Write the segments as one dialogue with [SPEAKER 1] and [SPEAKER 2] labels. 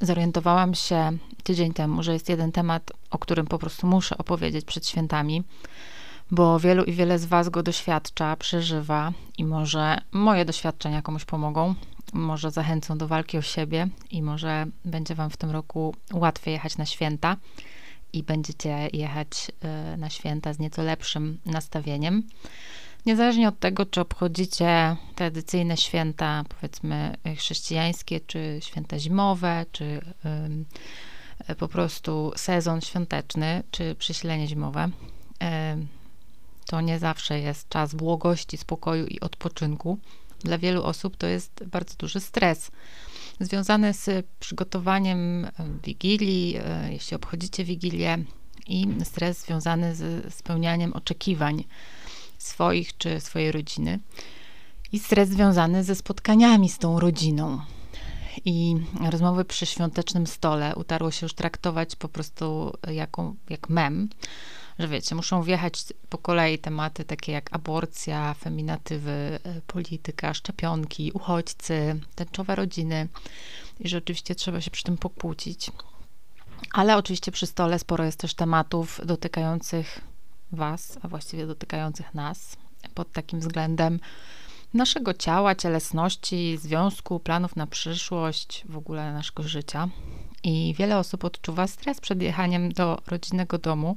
[SPEAKER 1] zorientowałam się tydzień temu, że jest jeden temat, o którym po prostu muszę opowiedzieć przed świętami, bo wielu i wiele z Was go doświadcza, przeżywa i może moje doświadczenia komuś pomogą, może zachęcą do walki o siebie i może będzie Wam w tym roku łatwiej jechać na święta i będziecie jechać y, na święta z nieco lepszym nastawieniem. Niezależnie od tego, czy obchodzicie tradycyjne święta, powiedzmy chrześcijańskie, czy święta zimowe, czy po prostu sezon świąteczny, czy przesilenie zimowe, to nie zawsze jest czas błogości, spokoju i odpoczynku. Dla wielu osób to jest bardzo duży stres związany z przygotowaniem wigilii, e, jeśli obchodzicie wigilię, i stres związany z spełnianiem oczekiwań swoich czy swojej rodziny, i stres związany ze spotkaniami z tą rodziną. I rozmowy przy świątecznym stole utarło się już traktować po prostu jako, jak mem, że wiecie, muszą wjechać po kolei tematy takie jak aborcja, feminatywy, e, polityka, szczepionki, uchodźcy, tęczowe rodziny i że oczywiście trzeba się przy tym pokłócić. Ale oczywiście przy stole sporo jest też tematów dotykających Was, a właściwie dotykających nas pod takim względem naszego ciała, cielesności, związku, planów na przyszłość, w ogóle naszego życia. I wiele osób odczuwa stres przed jechaniem do rodzinnego domu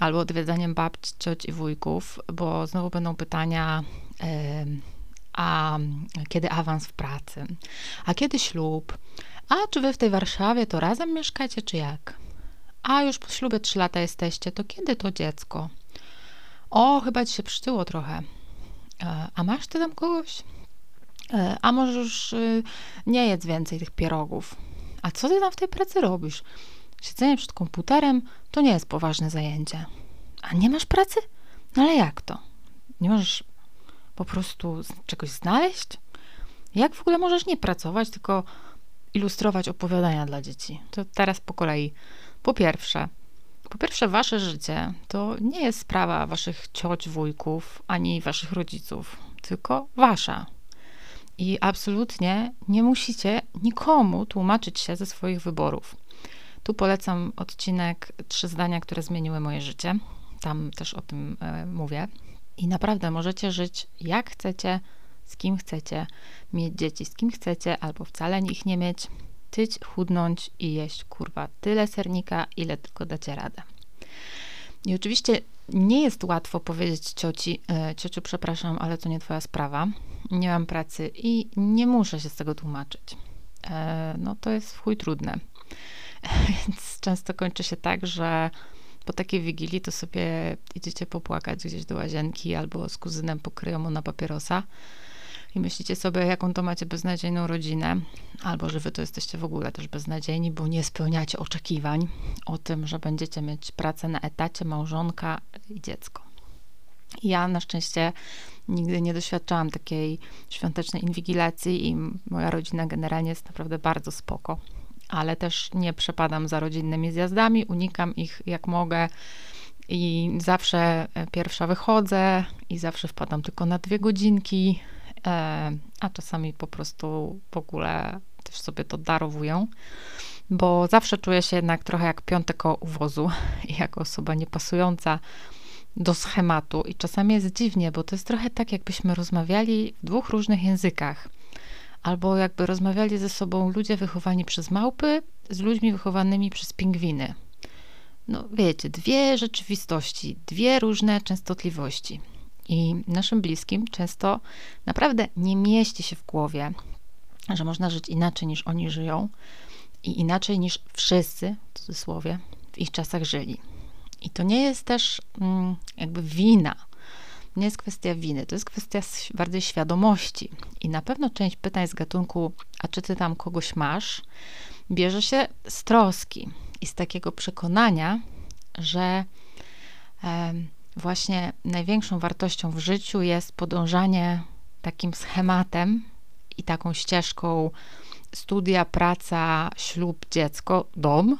[SPEAKER 1] albo odwiedzaniem babci, cioci i wujków, bo znowu będą pytania, a kiedy awans w pracy, a kiedy ślub, a czy wy w tej Warszawie to razem mieszkacie, czy jak? A już po ślubie trzy lata jesteście, to kiedy to dziecko? O, chyba ci się przytyło trochę. E, a masz ty tam kogoś? E, a może już y, nie jedz więcej tych pierogów? A co ty tam w tej pracy robisz? Siedzenie przed komputerem to nie jest poważne zajęcie. A nie masz pracy? No ale jak to? Nie możesz po prostu czegoś znaleźć? Jak w ogóle możesz nie pracować, tylko ilustrować opowiadania dla dzieci? To teraz po kolei. Po pierwsze, po pierwsze, wasze życie to nie jest sprawa waszych cioć, wujków, ani waszych rodziców, tylko wasza. I absolutnie nie musicie nikomu tłumaczyć się ze swoich wyborów. Tu polecam odcinek Trzy zdania, które zmieniły moje życie. Tam też o tym e, mówię. I naprawdę możecie żyć jak chcecie, z kim chcecie, mieć dzieci z kim chcecie, albo wcale ich nie mieć, tyć, chudnąć i jeść kurwa tyle sernika, ile tylko dacie radę. I oczywiście nie jest łatwo powiedzieć cioci, e, ciociu, przepraszam, ale to nie twoja sprawa. Nie mam pracy i nie muszę się z tego tłumaczyć. E, no to jest w chuj trudne. Więc często kończy się tak, że po takiej wigilii to sobie idziecie popłakać gdzieś do łazienki albo z kuzynem pokryją mu na papierosa i myślicie sobie, jaką to macie beznadziejną rodzinę, albo że wy to jesteście w ogóle też beznadziejni, bo nie spełniacie oczekiwań o tym, że będziecie mieć pracę na etacie, małżonka i dziecko. Ja na szczęście nigdy nie doświadczałam takiej świątecznej inwigilacji i moja rodzina generalnie jest naprawdę bardzo spoko. Ale też nie przepadam za rodzinnymi zjazdami, unikam ich jak mogę i zawsze e, pierwsza wychodzę i zawsze wpadam tylko na dwie godzinki, a czasami po prostu w ogóle też sobie to darowuję, bo zawsze czuję się jednak trochę jak piątek koło uwozu i jako osoba niepasująca do schematu i czasami jest dziwnie, bo to jest trochę tak, jakbyśmy rozmawiali w dwóch różnych językach albo jakby rozmawiali ze sobą ludzie wychowani przez małpy z ludźmi wychowanymi przez pingwiny. No wiecie, dwie rzeczywistości, dwie różne częstotliwości. I naszym bliskim często naprawdę nie mieści się w głowie, że można żyć inaczej niż oni żyją i inaczej niż wszyscy, w cudzysłowie, w ich czasach żyli. I to nie jest też mm, jakby wina nie jest kwestia winy, to jest kwestia bardziej świadomości. I na pewno część pytań z gatunku, a czy ty tam kogoś masz, bierze się z troski i z takiego przekonania, że właśnie największą wartością w życiu jest podążanie takim schematem i taką ścieżką studia, praca, ślub, dziecko, dom.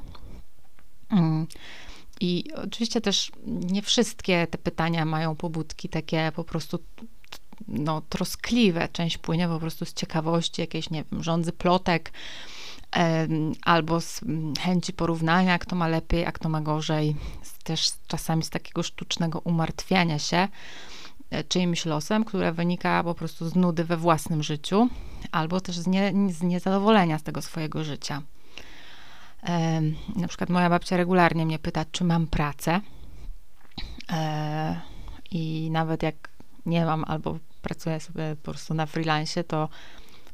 [SPEAKER 1] Mm. I oczywiście też nie wszystkie te pytania mają pobudki takie po prostu no, troskliwe. Część płynie po prostu z ciekawości, jakiejś, nie wiem, rządzy plotek, albo z chęci porównania, kto ma lepiej, a kto ma gorzej, też czasami z takiego sztucznego umartwiania się e, czyimś losem, które wynika po prostu z nudy we własnym życiu, albo też z, nie, z niezadowolenia z tego swojego życia. Na przykład moja babcia regularnie mnie pyta, czy mam pracę. E, I nawet jak nie mam, albo pracuję sobie po prostu na freelance, to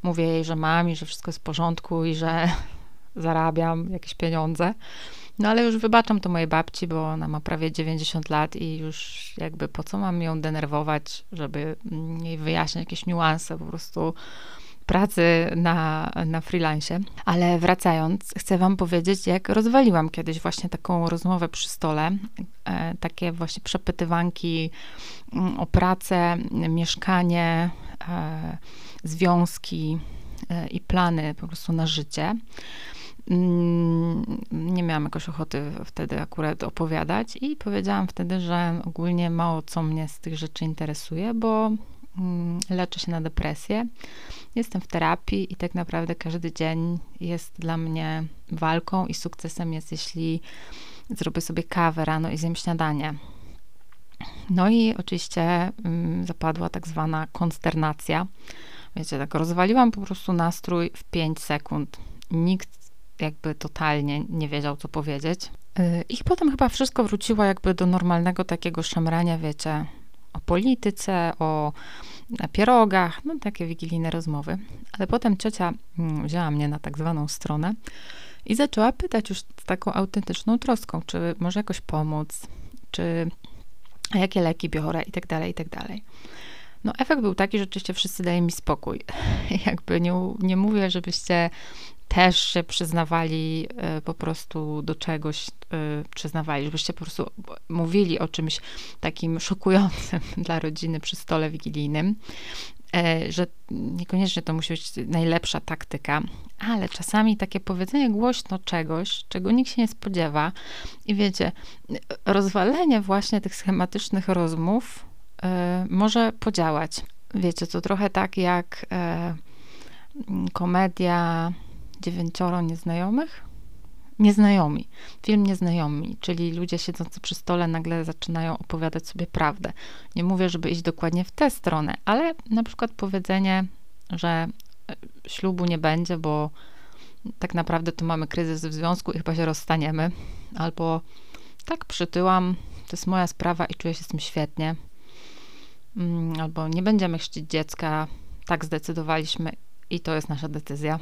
[SPEAKER 1] mówię jej, że mam i że wszystko jest w porządku i że zarabiam jakieś pieniądze. No ale już wybaczam to mojej babci, bo ona ma prawie 90 lat i już jakby po co mam ją denerwować, żeby jej wyjaśniać jakieś niuanse po prostu pracy na, na freelance. Ale wracając, chcę Wam powiedzieć, jak rozwaliłam kiedyś właśnie taką rozmowę przy stole, e, takie właśnie przepytywanki mm, o pracę, mieszkanie, związki e, i plany po prostu na życie. Mm, nie miałam jakoś ochoty wtedy akurat opowiadać i powiedziałam wtedy, że ogólnie mało co mnie z tych rzeczy interesuje, bo mm, leczę się na depresję. Jestem w terapii i tak naprawdę każdy dzień jest dla mnie walką i sukcesem jest, jeśli zrobię sobie kawę rano i zjem śniadanie. No i oczywiście mm, zapadła tak zwana konsternacja. Wiecie, tak rozwaliłam po prostu nastrój w 5 sekund. Nikt jakby totalnie nie wiedział, co powiedzieć. Y, I potem chyba wszystko wróciło jakby do normalnego takiego szemrania, wiecie, o polityce, o pierogach, no takie wigilijne rozmowy. Ale potem ciocia mm, wzięła mnie na tak zwaną stronę i zaczęła pytać już z taką autentyczną troską, czy może jakoś pomóc, czy jakie leki biorę i tak dalej, i tak dalej. No efekt był taki, że rzeczywiście wszyscy dają mi spokój. Jakby nie, nie mówię, żebyście też się przyznawali e, po prostu do czegoś, e, przyznawali, żebyście po prostu mówili o czymś takim szokującym dla rodziny przy stole wigilijnym, e, że niekoniecznie to musi być najlepsza taktyka, ale czasami takie powiedzenie głośno czegoś, czego nikt się nie spodziewa i wiecie, rozwalenie właśnie tych schematycznych rozmów może podziałać. Wiecie, to trochę tak jak komedia dziewięcioro nieznajomych. Nieznajomi. Film nieznajomi, czyli ludzie siedzący przy stole nagle zaczynają opowiadać sobie prawdę. Nie mówię, żeby iść dokładnie w tę stronę, ale na przykład powiedzenie, że ślubu nie będzie, bo tak naprawdę tu mamy kryzys w związku i chyba się rozstaniemy. Albo tak przytyłam, to jest moja sprawa i czuję się z tym świetnie. Mm, albo nie będziemy chrzcić dziecka, tak zdecydowaliśmy i to jest nasza decyzja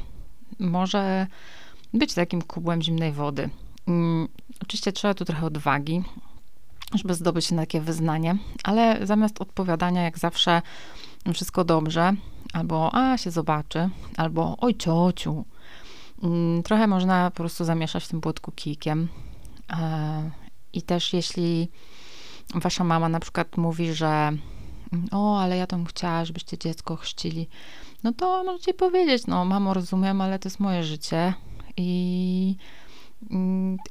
[SPEAKER 1] może być takim kubłem zimnej wody. Um, oczywiście trzeba tu trochę odwagi, żeby zdobyć na takie wyznanie, ale zamiast odpowiadania, jak zawsze, wszystko dobrze, albo a się zobaczy, albo oj ciociu, um, trochę można po prostu zamieszać w tym płotku kijkiem. E, I też jeśli wasza mama na przykład mówi, że o, ale ja bym chciała, żebyście dziecko chrzcili, no to możecie powiedzieć, no mamo, rozumiem, ale to jest moje życie i mm,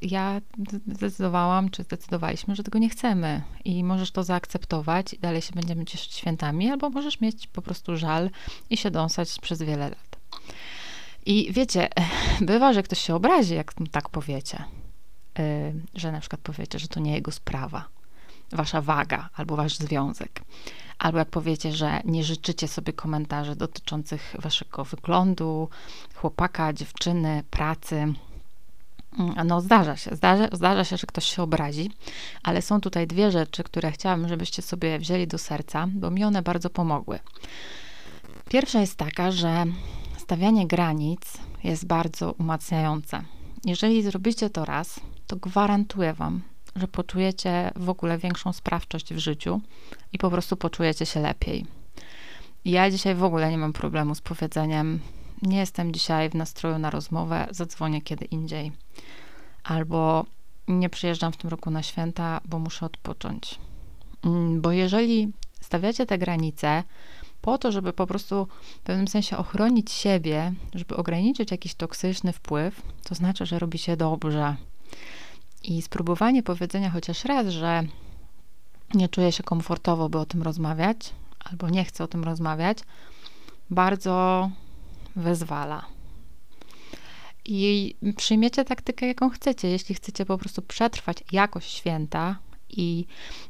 [SPEAKER 1] ja zdecydowałam, czy zdecydowaliśmy, że tego nie chcemy i możesz to zaakceptować i dalej się będziemy cieszyć świętami, albo możesz mieć po prostu żal i się dąsać przez wiele lat. I wiecie, bywa, że ktoś się obrazi, jak tak powiecie, y, że na przykład powiecie, że to nie jego sprawa, wasza waga albo wasz związek. Albo jak powiecie, że nie życzycie sobie komentarzy dotyczących waszego wyglądu, chłopaka, dziewczyny, pracy. Mm, no, zdarza się, zdarza, zdarza się, że ktoś się obrazi, ale są tutaj dwie rzeczy, które chciałabym, żebyście sobie wzięli do serca, bo mi one bardzo pomogły. Pierwsza jest taka, że stawianie granic jest bardzo umacniające. Jeżeli zrobicie to raz, to gwarantuję Wam, że poczujecie w ogóle większą sprawczość w życiu i po prostu poczujecie się lepiej. Ja dzisiaj w ogóle nie mam problemu z powiedzeniem: Nie jestem dzisiaj w nastroju na rozmowę, zadzwonię kiedy indziej. Albo nie przyjeżdżam w tym roku na święta, bo muszę odpocząć. Mm, bo jeżeli stawiacie te granice po to, żeby po prostu w pewnym sensie ochronić siebie, żeby ograniczyć jakiś toksyczny wpływ, to znaczy, że robi się dobrze. I spróbowanie powiedzenia chociaż raz, że nie czuję się komfortowo, by o tym rozmawiać, albo nie chcę o tym rozmawiać, bardzo wezwala. i przyjmiecie taktykę, jaką chcecie. Jeśli chcecie po prostu przetrwać jakoś święta i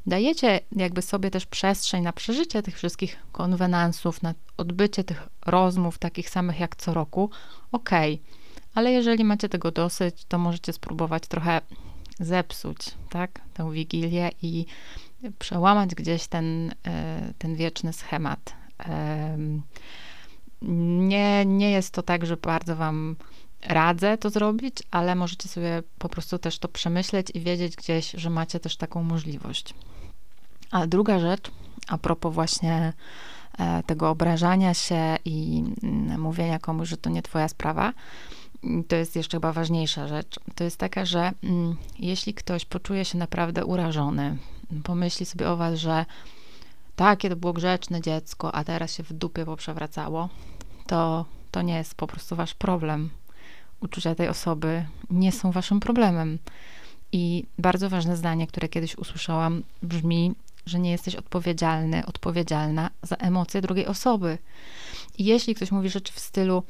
[SPEAKER 1] dajecie jakby sobie też przestrzeń na przeżycie tych wszystkich konwenansów, na odbycie tych rozmów takich samych jak co roku, okej. Okay. Ale jeżeli macie tego dosyć, to możecie spróbować trochę zepsuć, tak, tę wigilię i przełamać gdzieś ten, e, ten wieczny schemat. Nie, nie jest to tak, że bardzo wam radzę to zrobić, ale możecie sobie po prostu też to przemyśleć i wiedzieć gdzieś, że macie też taką możliwość. A druga rzecz, a propos właśnie e, tego obrażania się i mm, mówienia komuś, że to nie twoja sprawa, to jest jeszcze chyba ważniejsza rzecz. To jest taka, że mm, jeśli ktoś poczuje się naprawdę urażony, pomyśli sobie o was, że takie to było grzeczne dziecko, a teraz się w dupie poprzewracało, to to nie jest po prostu wasz problem. Uczucia tej osoby nie są waszym problemem. I bardzo ważne zdanie, które kiedyś usłyszałam, brzmi, że nie jesteś odpowiedzialny, odpowiedzialna za emocje drugiej osoby. I jeśli ktoś mówi rzeczy w stylu,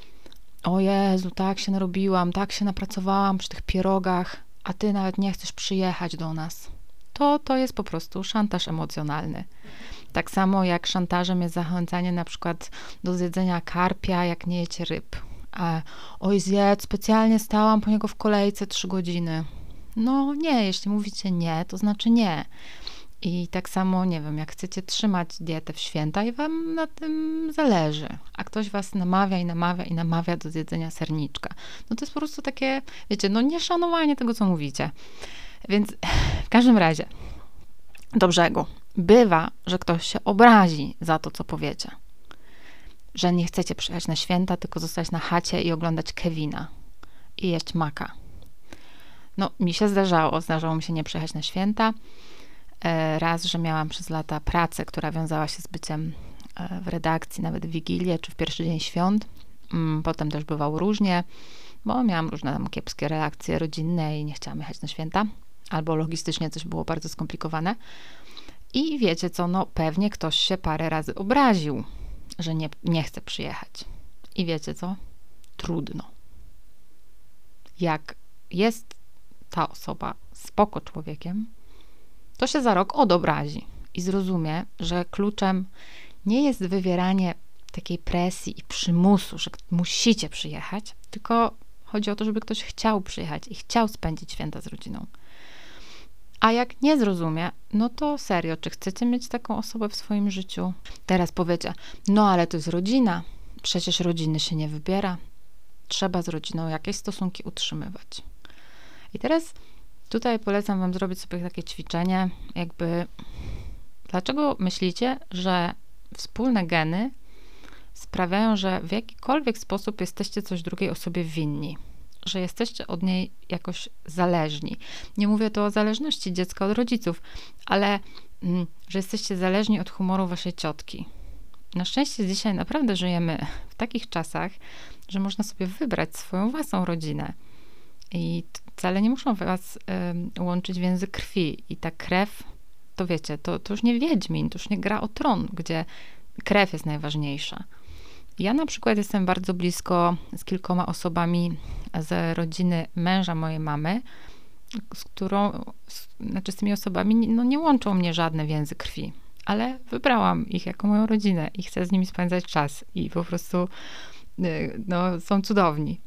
[SPEAKER 1] o Jezu, tak się narobiłam, tak się napracowałam przy tych pierogach, a ty nawet nie chcesz przyjechać do nas, to to jest po prostu szantaż emocjonalny. Tak samo jak szantażem jest zachęcanie na przykład do zjedzenia karpia, jak nie jecie ryb. A, oj zjedz, specjalnie stałam po niego w kolejce trzy godziny. No nie, jeśli mówicie nie, to znaczy nie. I tak samo, nie wiem, jak chcecie trzymać dietę w święta i wam na tym zależy, a ktoś was namawia i namawia i namawia do zjedzenia serniczka, no to jest po prostu takie, wiecie, no nieszanowanie tego, co mówicie. Więc w każdym razie, do brzegu. Bywa, że ktoś się obrazi za to, co powiecie. Że nie chcecie przyjechać na święta, tylko zostać na chacie i oglądać Kevina i jeść maka. No, mi się zdarzało, zdarzało mi się nie przyjechać na święta. E, raz, że miałam przez lata pracę, która wiązała się z byciem e, w redakcji, nawet w Wigilię czy w pierwszy dzień świąt. Mm, potem też bywało różnie, bo miałam różne tam kiepskie reakcje rodzinne i nie chciałam jechać na święta albo logistycznie coś było bardzo skomplikowane. I wiecie co, no pewnie ktoś się parę razy obraził, że nie, nie chce przyjechać. I wiecie co? Trudno. Jak jest ta osoba spoko człowiekiem, to się za rok odobrazi i zrozumie, że kluczem nie jest wywieranie takiej presji i przymusu, że musicie przyjechać, tylko chodzi o to, żeby ktoś chciał przyjechać i chciał spędzić święta z rodziną. A jak nie zrozumie, no to serio, czy chcecie mieć taką osobę w swoim życiu? Teraz powiecie, no ale to jest rodzina, przecież rodziny się nie wybiera. Trzeba z rodziną jakieś stosunki utrzymywać. I teraz tutaj polecam Wam zrobić sobie takie ćwiczenie, jakby dlaczego myślicie, że wspólne geny sprawiają, że w jakikolwiek sposób jesteście coś drugiej osobie winni że jesteście od niej jakoś zależni. Nie mówię tu o zależności dziecka od rodziców, ale mm, że jesteście zależni od humoru waszej ciotki. Na szczęście dzisiaj naprawdę żyjemy w takich czasach, że można sobie wybrać swoją własną rodzinę. I wcale nie muszą was y, łączyć więzy krwi. I ta krew, to wiecie, to, to już nie Wiedźmin, to już nie gra o tron, gdzie krew jest najważniejsza. Ja na przykład jestem bardzo blisko z kilkoma osobami z rodziny męża mojej mamy, z którą, z, znaczy z tymi osobami no nie łączą mnie żadne więzy krwi, ale wybrałam ich jako moją rodzinę i chcę z nimi spędzać czas i po prostu y, no, są cudowni.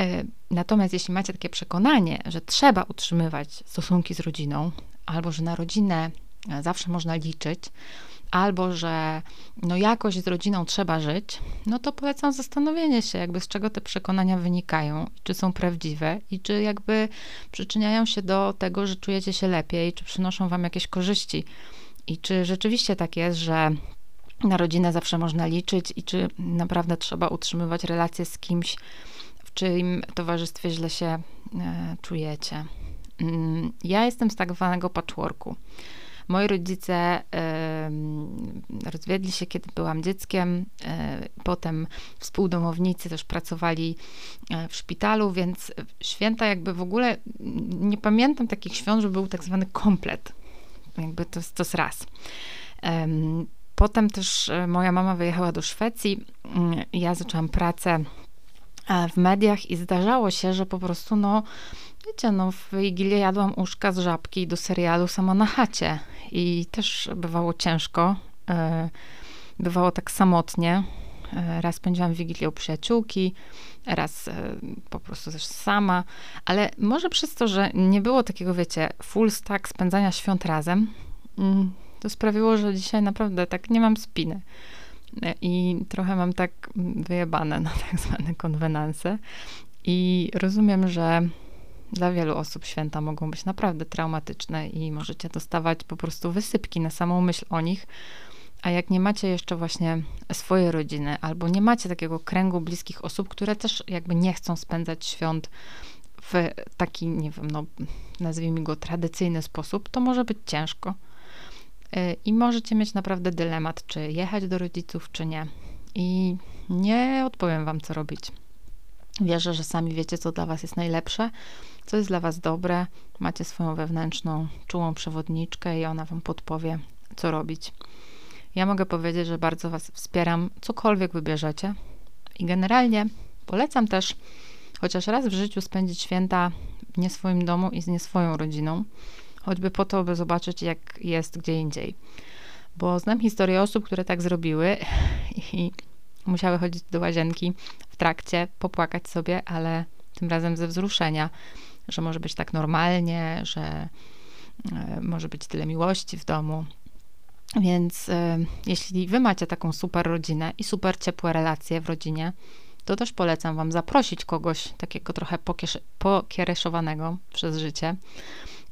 [SPEAKER 1] E, natomiast jeśli macie takie przekonanie, że trzeba utrzymywać stosunki z rodziną, albo że na rodzinę zawsze można liczyć, albo że no jakoś z rodziną trzeba żyć, no to polecam zastanowienie się, jakby z czego te przekonania wynikają, czy są prawdziwe i czy jakby przyczyniają się do tego, że czujecie się lepiej, czy przynoszą wam jakieś korzyści. I czy rzeczywiście tak jest, że na rodzinę zawsze można liczyć i czy naprawdę trzeba utrzymywać relacje z kimś, w czyim towarzystwie źle się e, czujecie. Mm, ja jestem z tak zwanego patchworku. Moi rodzice rozwiedli się, kiedy byłam dzieckiem. E, potem współdomownicy też pracowali e, w szpitalu, więc święta jakby w ogóle nie pamiętam takich świąt, że był tak zwany komplet. Jakby to, to jest raz. Potem też e, moja mama wyjechała do Szwecji. Mm, ja zaczęłam pracę w mediach i zdarzało się, że po prostu, no, wiecie, no, w Wigilię jadłam uszka z żabki do serialu sama na chacie i też bywało ciężko, e, bywało tak samotnie. E, raz spędziłam Wigilię u przyjaciółki, raz e, po prostu też sama, ale może przez to, że nie było takiego, wiecie, full stack spędzania świąt razem, mm, to sprawiło, że dzisiaj naprawdę tak nie mam spiny. I trochę mam tak wyjebane na tak zwane konwenanse. I rozumiem, że dla wielu osób święta mogą być naprawdę traumatyczne i możecie dostawać po prostu wysypki na samą myśl o nich. A jak nie macie jeszcze właśnie swojej rodziny, albo nie macie takiego kręgu bliskich osób, które też jakby nie chcą spędzać świąt w taki, nie wiem, no nazwijmy go tradycyjny sposób, to może być ciężko. Y, I możecie mieć naprawdę dylemat, czy jechać do rodziców, czy nie. I nie odpowiem wam, co robić. Wierzę, że sami wiecie, co dla was jest najlepsze, co jest dla was dobre. Macie swoją wewnętrzną, czułą przewodniczkę i ona wam podpowie, co robić. Ja mogę powiedzieć, że bardzo was wspieram, cokolwiek wybierzecie. I generalnie polecam też chociaż raz w życiu spędzić święta w nie swoim domu i z nie swoją rodziną choćby po to, by zobaczyć, jak jest gdzie indziej. Bo znam historię osób, które tak zrobiły i musiały chodzić do łazienki w trakcie, popłakać sobie, ale tym razem ze wzruszenia, że może być tak normalnie, że e, może być tyle miłości w domu. Więc e, jeśli wy macie taką super rodzinę i super ciepłe relacje w rodzinie, to też polecam wam zaprosić kogoś takiego trochę pokiereszowanego przez życie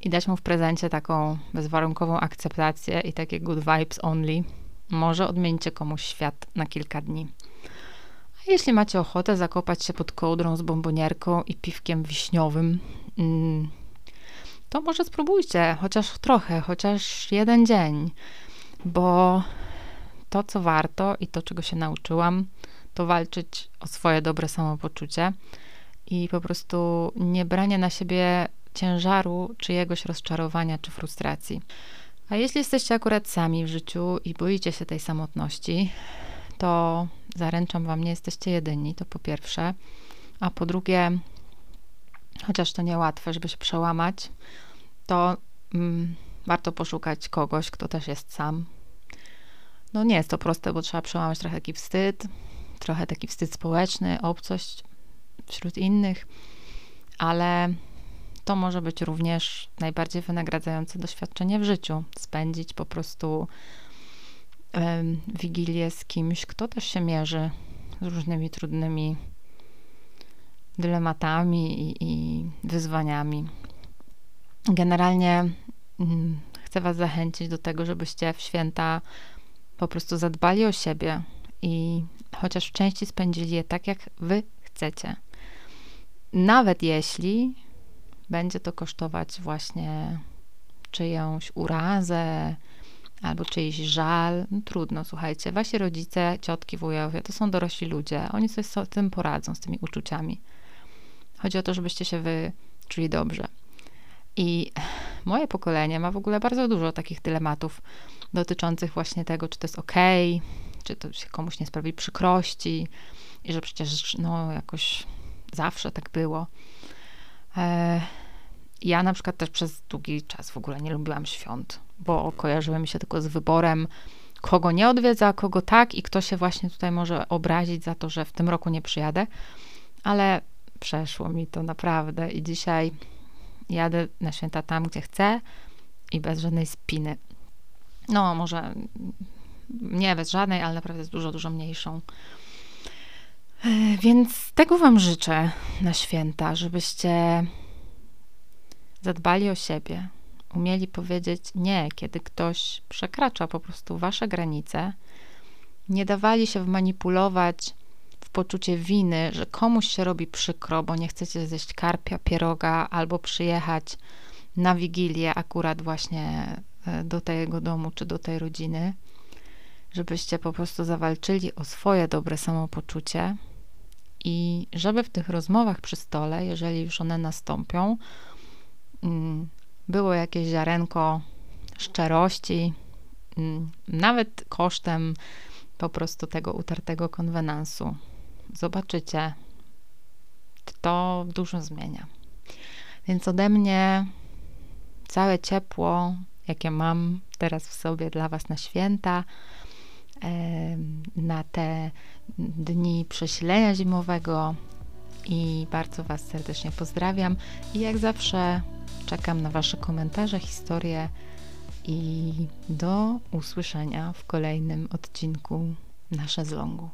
[SPEAKER 1] i dać mu w prezencie taką bezwarunkową akceptację i takie good vibes only, może odmieńcie komuś świat na kilka dni. A jeśli macie ochotę zakopać się pod kołdrą z bombonierką i piwkiem wiśniowym, mm, to może spróbujcie, chociaż trochę, chociaż jeden dzień, bo to, co warto i to, czego się nauczyłam, to walczyć o swoje dobre samopoczucie i po prostu nie branie na siebie ciężaru czyjegoś rozczarowania czy frustracji. A jeśli jesteście akurat sami w życiu i boicie się tej samotności, to zaręczam wam, nie jesteście jedyni, to po pierwsze. A po drugie, chociaż to niełatwe, żeby się przełamać, to mm, warto poszukać kogoś, kto też jest sam. No nie jest to proste, bo trzeba przełamać trochę taki wstyd, trochę taki wstyd społeczny, obcość wśród innych, ale to może być również najbardziej wynagradzające doświadczenie w życiu. Spędzić po prostu wigilię z kimś, kto też się mierzy z różnymi trudnymi dylematami i, i wyzwaniami. Generalnie um, chcę Was zachęcić do tego, żebyście w święta po prostu zadbali o siebie i chociaż w części spędzili je tak, jak Wy chcecie. Nawet jeśli będzie to kosztować właśnie czyjąś urazę albo czyjś żal. No, trudno, słuchajcie. Wasi rodzice, ciotki, wujowie to są dorośli ludzie. Oni sobie z tym poradzą, z tymi uczuciami. Chodzi o to, żebyście się wy czuli dobrze. I moje pokolenie ma w ogóle bardzo dużo takich dylematów dotyczących właśnie tego, czy to jest ok, czy to się komuś nie sprawi przykrości i że przecież no jakoś zawsze tak było. E, ja na przykład też przez długi czas w ogóle nie lubiłam świąt, bo kojarzyły mi się tylko z wyborem, kogo nie odwiedza, kogo tak i kto się właśnie tutaj może obrazić za to, że w tym roku nie przyjadę. Ale przeszło mi to naprawdę i dzisiaj jadę na święta tam, gdzie chcę i bez żadnej spiny. No, może nie bez żadnej, ale naprawdę z dużo, dużo mniejszą. E, więc tego Wam życzę na święta, żebyście zadbali o siebie, umieli powiedzieć nie, kiedy ktoś przekracza po prostu Wasze granice, nie dawali się wmanipulować w poczucie winy, że komuś się robi przykro, bo nie chcecie zjeść karpia, pieroga albo przyjechać na wigilię akurat właśnie e, do tego domu czy do tej rodziny, żebyście po prostu zawalczyli o swoje dobre samopoczucie i żeby w tych rozmowach przy stole, jeżeli już one nastąpią, mm, było jakieś ziarenko szczerości, mm, nawet kosztem po prostu tego utartego konwenansu. Zobaczycie, to dużo zmienia. Więc ode mnie całe ciepło, jakie mam teraz w sobie dla Was na święta, na te dni przesilenia zimowego i bardzo Was serdecznie pozdrawiam. I jak zawsze czekam na Wasze komentarze, historie i do usłyszenia w kolejnym odcinku Nasze z Longu.